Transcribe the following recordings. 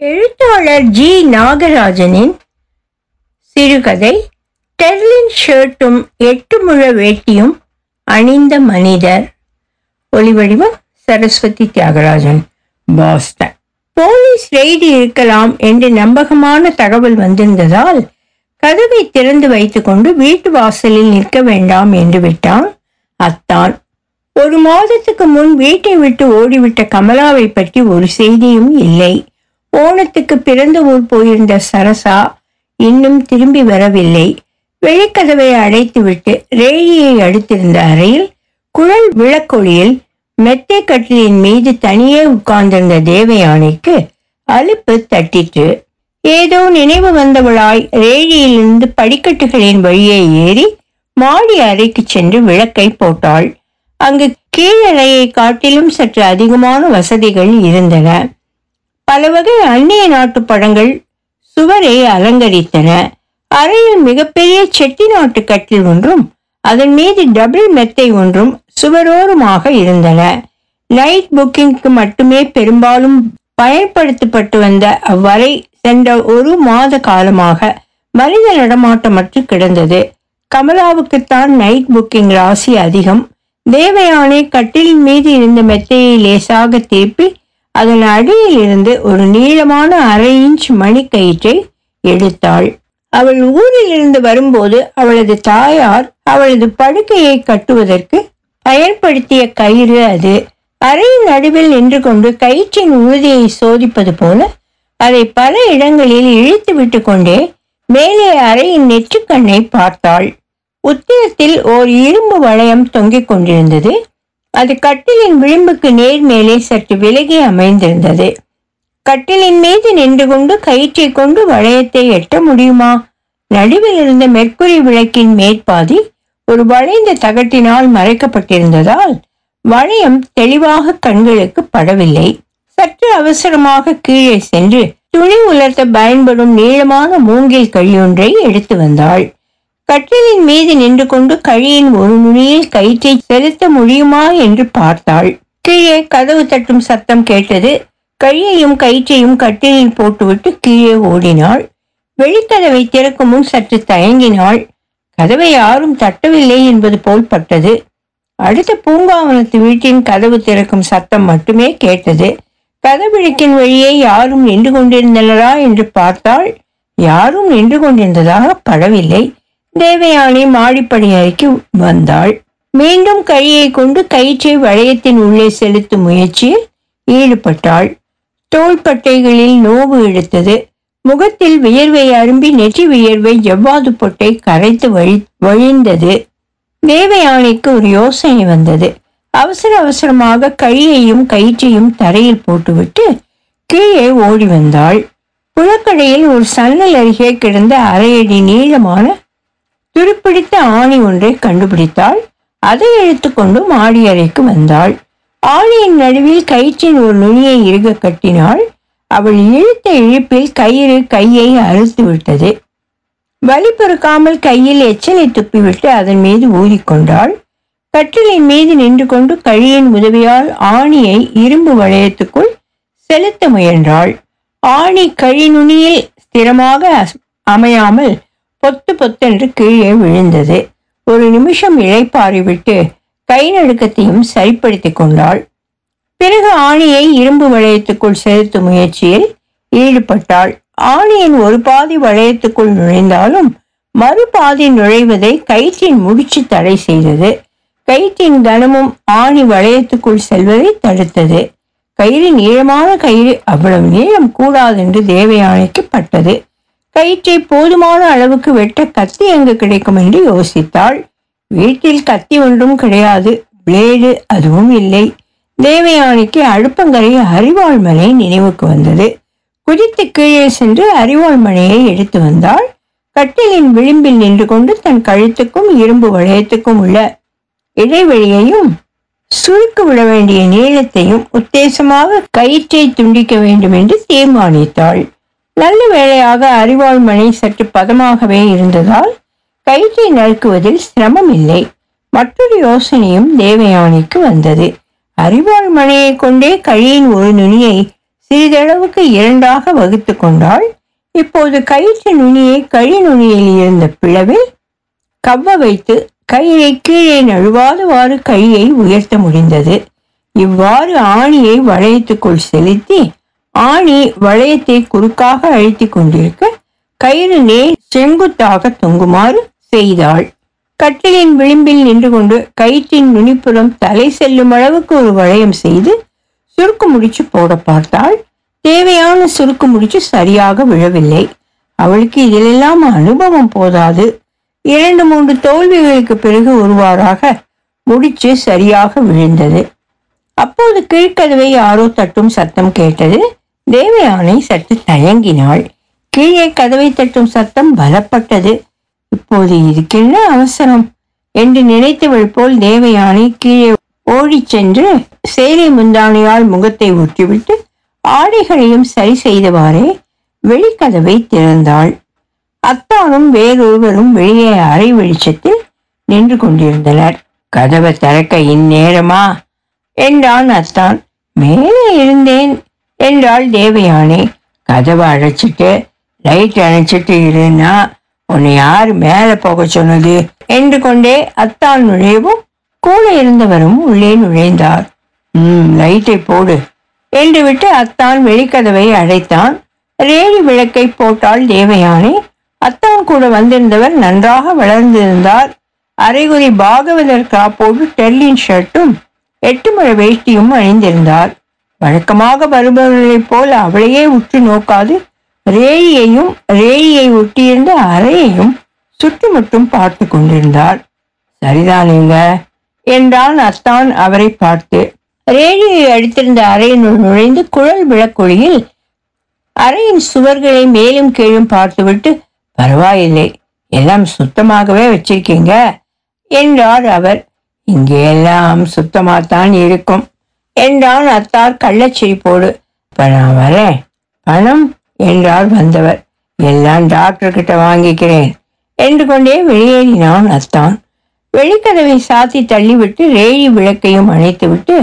எழுத்தாளர் ஜி. நாகராஜனின் சிறுகதை டெர்லின் ஷர்ட்டும் எட்டு முழ வேட்டியும் அணிந்த மனிதர். ஒளிவடிவம் Saraswathi Thiyagarajan. Boston. Police raid இருக்கலாம் என்று நம்பகமான தகவல் வந்திருந்ததால் கதவை திறந்து வைத்துக்கொண்டு வீட்டு வாசலில் நிற்க வேண்டாம் என்று விட்டான் அத்தான். ஒரு மாதத்துக்கு முன் வீட்டை விட்டு ஓடிவிட்ட கமலாவை பற்றி ஒரு செய்தியும் இல்லை. ஓணத்துக்கு பிறந்த ஊர் போயிருந்த சரசா இன்னும் திரும்பி வரவில்லை. வெளிக்கதவை அடைத்துவிட்டு ரேழியை அடுத்திருந்த அறையில் குழல் விளக்கொழியில் மெத்தை கட்டிலின் மீது தனியே உட்கார்ந்திருந்த தேவயானைக்கு அலுப்பு தட்டிற்று. ஏதோ நினைவு வந்தவளாய் ரேழியிலிருந்து படிக்கட்டுகளின் வழியே ஏறி மாடி அறைக்கு சென்று விளக்கை போட்டாள். அங்கு கீழறையை காட்டிலும் சற்று அதிகமான வசதிகள் இருந்தன. பல வகை அந்நிய நாட்டு படங்கள் சுவரை அலங்கரித்தன. அறையில் மிகப்பெரிய செட்டி நாட்டு கட்டில் ஒன்றும் அதன் மீது டபுள் மெத்தை ஒன்றும் சுவரோரமாக இருந்தன. நைட் புக்கிங்க்கு மட்டுமே பெரும்பாலும் பயன்படுத்தப்பட்டு வந்த அவ்வறை சென்ற ஒரு மாத காலமாக மனித நடமாட்டமற்று கிடந்தது. கமலாவுக்குத்தான் நைட் புக்கிங் ராசி அதிகம். தேவயானை கட்டிலின் மீது இருந்த மெத்தையை லேசாக திருப்பி அதன் அடியில் இருந்து ஒரு நீளமான அரை இன்ச் மணிக்கயிற்றை எடுத்தாள். அவள் ஊரில் இருந்து வரும்போது அவளது தாயார் அவளது படுக்கையை கட்டுவதற்கு பயன்படுத்திய கயிறு அது. அறையின் நடுவில் நின்று கொண்டு கயிற்றின் உறுதியை சோதிப்பது போல அதை பல இடங்களில் இழுத்து விட்டு கொண்டே மேலே அறையின் நெற்றுக்கண்ணை பார்த்தாள். உத்திரத்தில் ஓர் இரும்பு வளையம் தொங்கிக் கொண்டிருந்தது. அது கட்டிலின் விளிம்புக்கு நேர் மேலே சற்று விலகி அமைந்திருந்தது. கட்டிலின் மீது நின்று கொண்டு கயிற்றை கொண்டு வளையத்தை எட்ட முடியுமா? நடுவில் இருந்த மெர்க்குரி விளக்கின் மேற்பாதி ஒரு வளைந்த தகட்டினால் மறைக்கப்பட்டிருந்ததால் வளையம் தெளிவாக கண்களுக்கு படவில்லை. சற்று அவசரமாக கீழே சென்று துணி உலர்த்த பயன்படும் நீளமான மூங்கில் கழியொன்றை எடுத்து வந்தாள். கட்டிலின் மீது நின்று கொண்டு கழியின் ஒரு நுனியில் கயிற்றை செலுத்த முடியுமா என்று பார்த்தாள். கீழே கதவு தட்டும் சத்தம் கேட்டது. கழியையும் கயிற்றையும் கட்டிலில் போட்டுவிட்டு கீழே ஓடினாள். வெளிக்கதவை திறக்கும் முன் சற்று தயங்கினாள். கதவை யாரும் தட்டவில்லை என்பது போல் பட்டது. அடுத்த பூங்காவனத்து வீட்டின் கதவு திறக்கும் சத்தம் மட்டுமே கேட்டது. கதவிழுக்கின் வழியே யாரும் நின்று கொண்டிருந்தனரா என்று பார்த்தால் யாரும் நின்று கொண்டிருந்ததாக படவில்லை. தேவயானி மாடிப்படி அறைக்கு வந்தாள். மீண்டும் கையை கொண்டு கயிற்றை வளையத்தின் உள்ளே செலுத்தும் முயற்சியில் ஈடுபட்டாள். தோள்பட்டைகளில் நோவு எடுத்தது. முகத்தில் வியர்வை அரும்பி நெற்றி வியர்வை ஜவ்வாது பொட்டை கரைத்து வழி வழிந்தது. தேவயானைக்கு ஒரு யோசனை வந்தது. அவசர அவசரமாக கழியையும் கயிற்றையும் தரையில் போட்டுவிட்டு கீழே ஓடி வந்தாள். புழக்கடையில் ஒரு சன்னல் அருகே கிடந்த அரையடி நீளமான துருப்பிடித்த ஆணி ஒன்றை கண்டுபிடித்தாள். அதை இழுத்துக்கொண்டு மாடி அறைக்கு வந்தாள். ஆணியின் நடுவில் கயிற்றின் ஒரு நுனியை இறுக கட்டினாள். அவள் இழுத்த இழுப்பில் கயிறு கையை அறுத்து விட்டது. வலி பொறுக்காமல் கையில் எச்சலை துப்பிவிட்டு அதன் மீது ஊதிக்கொண்டாள். கட்டிலின் மீது நின்று கொண்டு கழியின் உதவியால் ஆணியை இரும்பு வளையத்துக்குள் செலுத்த முயன்றாள். ஆணி கழி நுனியில் ஸ்திரமாக அமையாமல் பொத்து பொத்தென்று கீழே விழுந்தது. ஒரு நிமிஷம் இழைப்பாறிவிட்டு கை நடுக்கத்தையும் சரிப்படுத்தி கொண்டாள். பிறகு ஆணியை இரும்பு வளையத்துக்குள் செலுத்தும் முயற்சியில் ஈடுபட்டாள். ஆணியின் ஒரு பாதி வளையத்துக்குள் நுழைந்தாலும் மறுபாதி நுழைவதை கயிற்றின் முடிச்சு தடை செய்தது. கயிற்றின் கனமும் ஆணி வளையத்துக்குள் செல்வதை தடுத்தது. கயிறு நீளமான கயிறு அவ்வளவு நீளம் கூடாதென்று தேவயானைக்கு பட்டது. கயிற்றை போதுமான அளவுக்கு வெட்ட கத்தி எங்கு கிடைக்கும் என்று யோசித்தாள். வீட்டில் கத்தி ஒன்றும் கிடையாது. பிளேடு அதுவும் இல்லை. தேவயானிக்கு அடுப்பங்கரை அறிவாள்மனை நினைவுக்கு வந்தது. குதித்து கீழே சென்று அறிவாள்மனையை எடுத்து வந்தாள். கட்டிலின் விளிம்பில் நின்று கொண்டு தன் கழுத்துக்கும் இரும்பு வளையத்துக்கும் உள்ள இடைவெளியையும் சுருக்கு விட வேண்டிய நீளத்தையும் உத்தேசமாக கயிற்றை துண்டிக்க வேண்டும் என்று தீர்மானித்தாள். நல்ல வேளையாக அரிவாள் மனை சற்று பதமாகவே இருந்ததால் கயிற்றை நறுக்குவதில் சிரமம் இல்லை. மற்றொரு யோசனையும் தேவயானைக்கு வந்தது. அரிவாள் மனையை கொண்டே கழியின் ஒரு நுனியை சிறிதளவுக்கு இரண்டாக வகுத்து கொண்டாள். இப்போது கயிற்று நுனியை கழி நுனியில் இருந்த பிளவில் கவ்வ வைத்து கயிறை கீழே நழுவாதவாறு கையை உயர்த்த முடிந்தது. இவ்வாறு ஆணியை வளையத்துக்குள் செலுத்தி ஆணி வளையத்தை குறுக்காக அழுத்தி கொண்டிருக்க கயிறு நேர் செங்குத்தாக தொங்குமாறு செய்தாள். கட்டிலின் விளிம்பில் நின்று கொண்டு கயிற்றின் நுனிப்புறம் தலை செல்லும் அளவுக்கு ஒரு வளையம் செய்து சுருக்கு முடிச்சு போட பார்த்தாள். தேவையான சுருக்கு முடிச்சு சரியாக விழவில்லை. அவளுக்கு இதிலெல்லாம் அனுபவம் போதாது. இரண்டு மூன்று தோல்விகளுக்கு பிறகு ஒருவாறாக முடிச்சு சரியாக விழுந்தது. அப்போது கீழ்க்கதவை யாரோ தட்டும் சத்தம் கேட்டது. தேவயானை சற்று தயங்கினாள். கீழே கதவை தட்டும் சத்தம் பலப்பட்டது. இப்போது இதுக்கென்ன அவசரம்? என்று நினைத்தவள் போல் தேவயானை கீழே ஓடிச் சென்று சேலை முந்தானையால் முகத்தை ஒட்டிவிட்டு ஆடைகளையும் சரி செய்தவாறே வெளிக்கதவை திறந்தாள். அத்தானும் வேறொருவரும் வெளியே அரை வெளிச்சத்தில் நின்று கொண்டிருந்தனர். கதவை திறக்க இந்நேரமா? என்றான் அத்தான். மேலே இருந்தேன். என்றாள் தேவயானே. கதவை அடைச்சிட்டு லைட் அணைச்சிட்டு இருன்னா உன்னை யார் மேலே போக சொன்னது? என்று கொண்டே அத்தான் நுழையவும் கூட இருந்தவரும் உள்ளே நுழைந்தார். ம் லைட்டை போடு என்று விட்டு அத்தான் வெளிக்கதவை அடைத்தான். ரேடி விளக்கை போட்டால் தேவயானி. அத்தான் கூட வந்திருந்தவர் நன்றாக வளர்ந்திருந்தார். அரைகுறி பாகவதர் காப்போடு டெர்லின் ஷர்ட்டும் எட்டு முறை வேஷ்டியும் அணிந்திருந்தார். வழக்கமாக வருபவர்களைப் போல் அவளையே உற்று நோக்காது ரேழியையும் ரேழியை ஒட்டியிருந்த அறையையும் சுற்றுமுற்றும் பார்த்து கொண்டிருந்தார் சரிதானுங்க என்றான் அத்தான் அவரை பார்த்து. ரேடியை அடித்திருந்த அறையினுள் நுழைந்து குழல் விளக்கொளியில் அறையின் சுவர்களை மேலும் கீழும் பார்த்துவிட்டு பரவாயில்லை எல்லாம் சுத்தமாகவே வச்சிருக்கீங்க என்றார் அவர். இங்கே எல்லாம் சுத்தமாகத்தான் இருக்கும். என்றான் அத்தார் கள்ளச்சிரிப்போடு இப்போ நான் வரேன் பணம்? என்றார் வந்தவர். எல்லாம் டாக்டர் கிட்ட வாங்கிக்கிறேன். என்று கொண்டே வெளியேறினான் அத்தான். வெளிக்கதவை சாத்தி தள்ளிவிட்டு ரேழி விளக்கையும் அணைத்துவிட்டு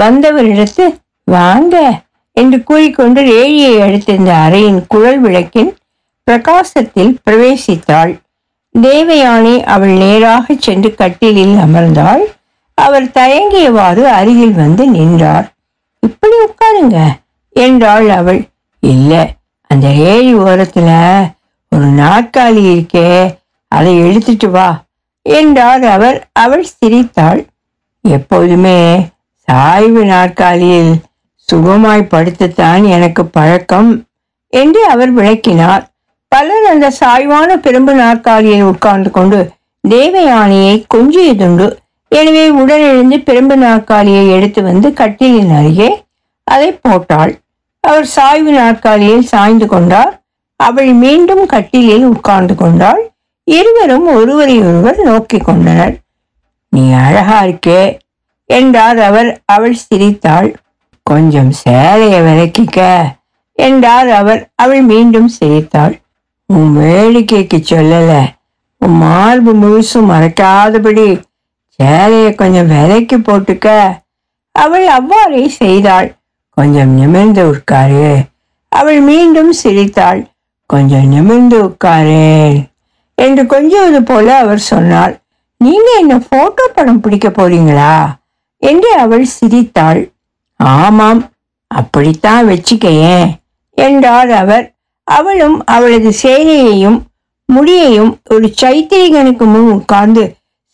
வந்தவரிடத்து வாங்க. என்று கூறிக்கொண்டு ரேழியை அடுத்திருந்த அறையின் குழல் விளக்கின் பிரகாசத்தில் பிரவேசித்தாள். தேவயானி அவள் நேராக சென்று கட்டிலில் அமர்ந்தாள். அவர் தயங்கியவாறு அருகில் வந்து நின்றார் இப்படி உட்காருங்க என்றாள் அவள். இல்லை அந்த ஏரி ஓரத்தில் ஒரு நாற்காலி இருக்கே அதை எடுத்துட்டு வா என்றார் அவர். அவள் சிரித்தாள். எப்போதுமே சாய்வு நாற்காலியில் சுகமாய் படுத்துத்தான் எனக்கு பழக்கம் என்று அவர் விளக்கினார். பலர் அந்த சாய்வான பெரும்பு நாற்காலியில் உட்கார்ந்து கொண்டு தேவயானியை கொஞ்சியதுண்டு எனவே உடனெழுந்து பெரும்பு நாற்காலியை எடுத்து வந்து கட்டிலின் அருகே அதை போட்டாள். அவர் சாய்வு நாற்காலியில் சாய்ந்து கொண்டார். அவள் மீண்டும் கட்டிலில் உட்கார்ந்து கொண்டாள். இருவரும் ஒருவரை ஒருவர் நோக்கிக் கொண்டனர். நீ அழகா இருக்கே என்றார் அவர். அவள் சிரித்தாள். கொஞ்சம் சேலையை விலக்கிக்க என்றார் அவர். அவள் மீண்டும் சிரித்தாள். உன் வேடிக்கைக்கு சொல்லல. உன் மார்பு முழுசும் மறைக்காதபடி சேலையை கொஞ்சம் விலைக்கு போட்டுக்க. அவள் அவ்வாறே செய்தாள். கொஞ்சம் நிமிர்ந்து உட்காரு. அவள் மீண்டும் சிரித்தாள். கொஞ்சம் நிமிர்ந்து உட்காரேன் என்று கொஞ்சுவது போல அவர் சொன்னாள். நீங்க என்ன போட்டோ படம் பிடிக்க போறீங்களா? என்று அவள் சிரித்தாள். ஆமாம் அப்படித்தான் வச்சுக்கையேன் என்றார் அவர். அவளும் அவளது சேலையையும் முடியையும் ஒரு சைத்திரிகனுக்கு முன் உட்கார்ந்து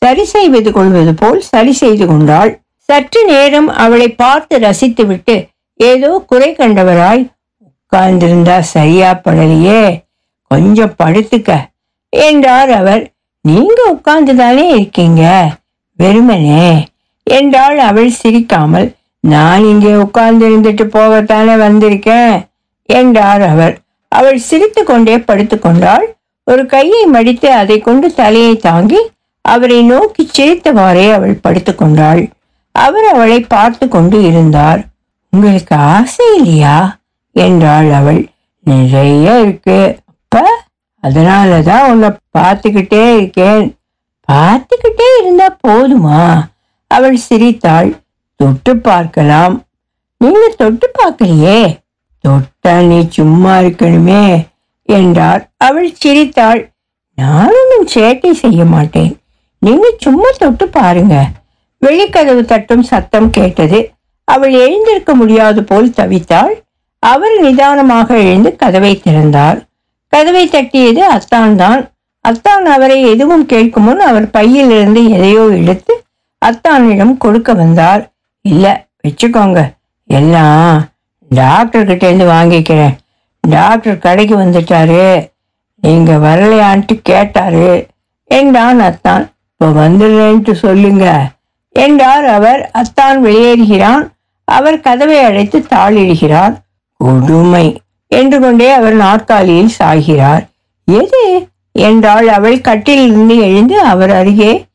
சரி செய்வது கொள்வது போல் சரி செய்து கொண்டாள். சற்று நேரம் அவளை பார்த்து ரசித்துவிட்டு ஏதோ குறை கண்டவராய் உட்கார்ந்திருந்தா சரியா படலையே கொஞ்சம் படுத்துக்க என்றார் அவர். நீங்க உட்கார்ந்துதானே இருக்கீங்க? வெறுமனே என்றாள் அவள் சிரிக்காமல். நான் இங்கே உட்கார்ந்து இருந்துட்டு போகத்தானே வந்திருக்கேன் என்றார் அவர். அவள் சிரித்து கொண்டே படுத்துக்கொண்டாள். ஒரு கையை மடித்து அதை கொண்டு தலையை தாங்கி அவரை நோக்கி சிரித்தவாறே அவள் படுத்துக்கொண்டாள். அவர் அவளை பார்த்து கொண்டு இருந்தார். உங்களுக்கு ஆசை இல்லையா? என்றாள் அவள். நிறைய இருக்கு. அப்ப அதனாலதான் உன்னை பார்த்துக்கிட்டே இருக்கேன். பார்த்துக்கிட்டே இருந்தா போதுமா? அவள் சிரித்தாள். தொட்டு பார்க்கலாம். நீங்க தொட்டு பார்க்கலையே? தொட்டா நீ சும்மா இருக்கணுமே என்றார். அவள் சிரித்தாள். நானும் சேட்டை செய்ய மாட்டேன். நீங்க சும்மா தொட்டு பாருங்க. வெளிக்கதவு தட்டும் சத்தம் கேட்டது. அவள் எழுந்திருக்க முடியாது போல் தவித்தாள். அவர் நிதானமாக எழுந்து கதவை திறந்தார். கதவை தட்டியது அத்தான் தான். அத்தான் அவரை எதுவும் கேட்கும் முன் அவர் பையிலிருந்து எதையோ எடுத்து அத்தானிடம் கொடுக்க வந்தார். இல்லை வச்சுக்கோங்க. எல்லாம் டாக்டர்கிட்டேருந்து வாங்கிக்கிறேன். டாக்டர் கடைக்கு வந்துட்டாரு. நீங்கள் வரலையான்ட்டு கேட்டாரு. என்றான் அத்தான். இப்போ வந்துடுறேன்ட்டு சொல்லுங்க. என்றார் அவர். அத்தான் வெளியேறுகிறான். அவர் கதவை அடைத்து தாளிடுகிறார். கொடுமை. என்று கொண்டே அவர் நாற்காலியில் சாகிறார். எது? என்றால் அவள் கட்டிலிருந்து எழுந்து அவர் அருகே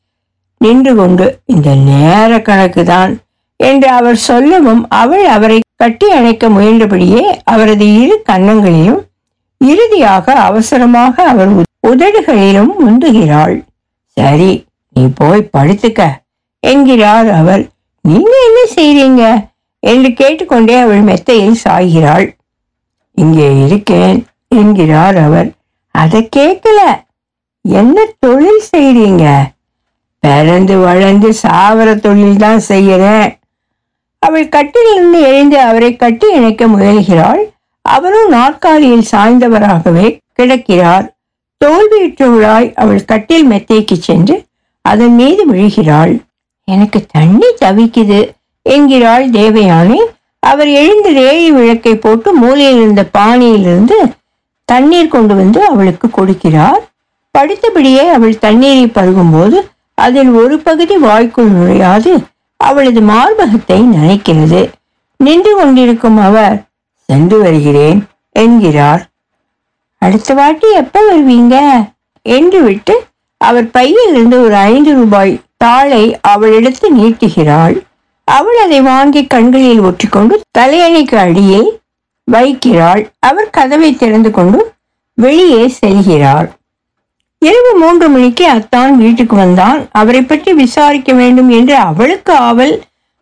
நின்று கொண்டு இந்த நேர கணக்கு தான் என்று அவர் சொல்லவும் அவள் அவரை கட்டி அணைக்க முயன்றபடியே அவரது இரு கன்னங்களிலும் இறுதியாக அவசரமாக அவர் உதடுகளிலும் முந்துகிறாள். சரி நீ போய் படுத்துக்க. என்கிறார் அவர் நீங்க என்ன செய்றீங்க? என்று கேட்டுக்கொண்டே அவள் மெத்தையில் சாய்கிறாள். இங்கே இருக்கேன் என்கிறார் அவர். அதை கேட்கல. என்ன தொழில் செய்றீங்க? பிறந்து வளர்ந்து சாவர தொழில் தான் செய்யறேன் அவள் கட்டிலிருந்து எழுந்து அவரை கட்டி இணைக்க முயல்கிறாள். அவரும் நாற்காலியில் சாய்ந்தவராகவே கிடக்கிறார். தோல்வியுற்றவளாய் அவள் கட்டில் மெத்தைக்கு சென்று அதன் மீது விழுகிறாள். எனக்கு தண்ணி தவிக்குது என்கிறாள் தேவயானி. அவர் எழுந்து ரேழி விளக்கை போட்டு மூலையில் இருந்த பானையிலிருந்து தண்ணீர் கொண்டு வந்து அவளுக்கு கொடுக்கிறார். படுத்தபடியே அவள் தண்ணீரை பருகும்போது அதில் ஒரு பகுதி வாய்க்குள் நுழையாது அவளது மார்பகத்தை நனைக்கிறது. நின்று கொண்டிருக்கும் அவர் சென்று வருகிறேன் என்கிறார். அடுத்த வாட்டி எப்போ வருவீங்க? என்று விட்டு அவர் பையில் இருந்து ஒரு ஐந்து ரூபாய் தாளை அவளிடத்து நீட்டுகிறாள். அவள் அதை வாங்கி கண்களில் ஒற்றிக்கொண்டு தலையணைக்கு அடியில் வைக்கிறாள். அவர் கதவை திறந்து கொண்டு வெளியே செல்கிறார். இரவு மூன்று மணிக்கு அத்தான் வீட்டுக்கு வந்தான். அவரை பற்றி விசாரிக்க வேண்டும் என்று அவளுக்கு ஆவல்.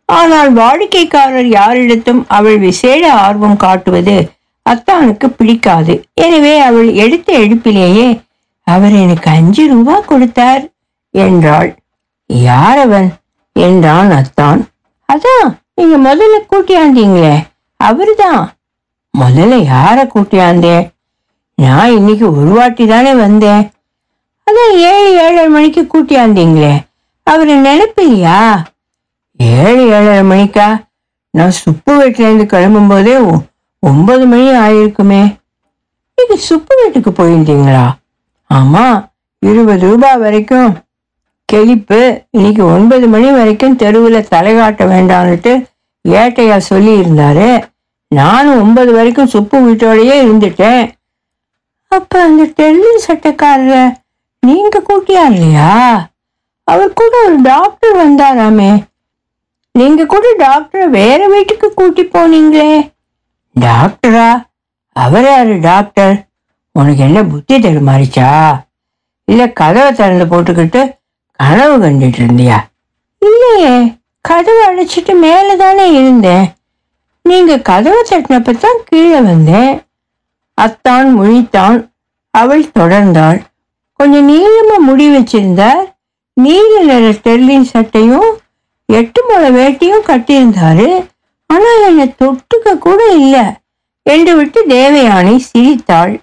ஆனால் வாடிக்கைக்காரர் யாரிடத்தும் அவள் விசேட ஆர்வம் காட்டுவது அத்தானுக்கு பிடிக்காது. எனவே அவள் எடுத்த எடுப்பிலேயே அவர் எனக்கு அஞ்சு ரூபா கொடுத்தார் என்றாள். யார் அவன் என்றான் அத்தான். அதான் நீங்க முதல்ல கூட்டியாந்தீங்களே அவர்தான் முதல்ல யார கூட்டியாந்தேன் நான் இன்னைக்கு ஒரு வாட்டி தானே வந்தேன். அதான் ஏழு ஏழரை மணிக்கு கூட்டியாந்தீங்களே அவரை நினைப்பீங்களா ஏழு ஏழரை மணிக்கா? நான் சுப்பு வீட்டிலேருந்து கிளம்பும் போதே ஒன்பது மணி ஆயிருக்குமே. நீங்க சுப்பு வீட்டுக்கு போயிருந்தீங்களா? ஆமா இருபது ரூபாய் வரைக்கும் கெளிப்பு இன்னைக்கு ஒன்பது மணி வரைக்கும் தெருவில் தலை காட்ட வேண்டாம்னுட்டு ஏட்டையா சொல்லி இருந்தாரு நானும் ஒன்பது வரைக்கும் சுப்பு வீட்டோடயே இருந்துட்டேன். அப்ப அந்த டெல்லி சட்டைக்காரர நீங்க கூட்டியா இல்லையா? அவர் கூட ஒரு டாக்டர் வந்தாராமே. நீங்க கூட டாக்டரை வேற வீட்டுக்கு கூட்டி போனீங்களே. டாக்டரா அவர் யாரு டாக்டர் உனக்கு என்ன புத்தி தடுமாறிச்சா இல்லை கதவை திறந்து போட்டுக்கிட்டு கனவு கண்டுட்டு இருந்தியா? இல்லையே கதவை அடைச்சிட்டு மேலே தானே இருந்தேன். நீங்கள் கதவை தட்டினப்ப தான் கீழே வந்தேன். அத்தான் முழித்தான் அவள் தொடர்ந்தாள். கொஞ்சம் நீளமாக முடி வச்சிருந்தார். நீல நிற ஸ்டெர்லின் சட்டையும் எட்டு முளை வேட்டியும் கட்டியிருந்தாரு. ஆனால் என்னை தொட்டுக்க கூட இல்லை. என்று விட்டு தேவயானி சிரித்தாள்.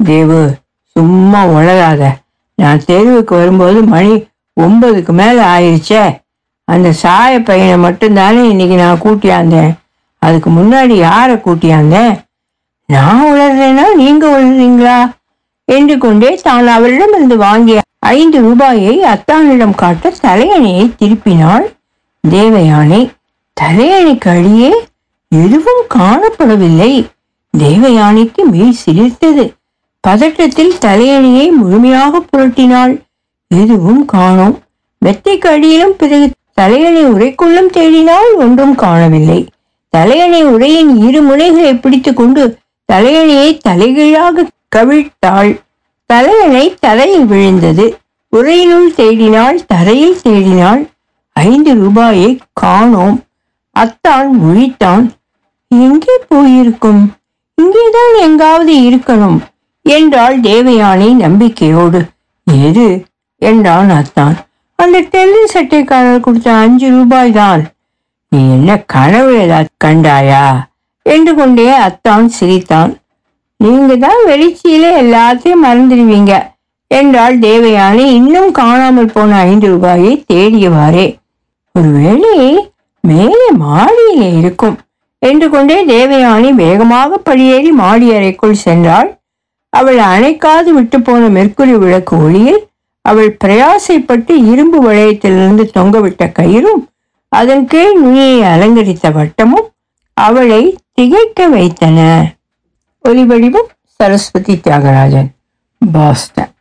தேவு சும்மா உழகாத. நான் தெருவுக்கு வரும்போது மணி ஒன்பதுக்கு மேலே ஆயிடுச்சே அந்த சாய பையனை மட்டும்தானே இன்னைக்கு நான் கூட்டியாந்தேன் அதுக்கு முன்னாடி யாரை கூட்டியாந்தேன் நான் உளர்றேனா நீங்கள் உளறீங்களா என்று கொண்டே தான் அவரிடமிருந்து வாங்கிய ஐந்து ரூபாயை அத்தானிடம் காட்ட தலையணையை திருப்பினாள் தேவயானை. தலையணைக்கு அடியே எதுவும் காணப்படவில்லை. தேவயானைக்கு மெய் சிரித்தது பதட்டத்தில் தலையணியை முழுமையாக புரட்டினாள். எதுவும் காணோம். மெத்தைக்கு அடியிலும் பிறகு தலையணை உரைக்குள்ளும் தேடினால் ஒன்றும் காணவில்லை. தலையணை உரையின் இரு முனைகளை பிடித்துக்கொண்டு தலையணையை தலைகீழாக கவிழ்த்தாள். தலையணை தரையில் விழுந்தது. உரையினுள் தேடினாள் தரையில் தேடினால் ஐந்து ரூபாயை காணோம். அத்தான் முழித்தான். எங்கே போயிருக்கும். இங்கேதான் எங்காவது இருக்கணும். என்றாள் தேவயானி நம்பிக்கையோடு. எது? என்றான் அத்தான் அந்த டெல்லி சட்டைக்காரர் கொடுத்த அஞ்சு ரூபாய் தான் நீ என்ன கனவு ஏதாவது கண்டாயா? என்று கொண்டே அத்தான் சிரித்தான். நீங்க தான் வெளிச்சியில எல்லாத்தையும் மறந்துடுவீங்க என்றாள் தேவயானி. இன்னும் காணாமல் போன ஐந்து ரூபாயை தேடியவாறே. ஒருவேளை மேலே மாடியிலே இருக்கும் என்று கொண்டே தேவயானி வேகமாக படியேறி மாடி அறைக்குள் சென்றாள். அவள் அணைக்காது விட்டு போன மெர்க்குரி விளக்கு ஒளியில் அவள் பிரயாசைப்பட்டு இரும்பு வளையத்திலிருந்து தொங்கவிட்ட கயிறும் அதன் கீழ் நுனியை அலங்கரித்த வட்டமும் அவளை திகைக்க வைத்தன. ஒலிவடிவம் சரஸ்வதி தியாகராஜன் பாஸ்டன்.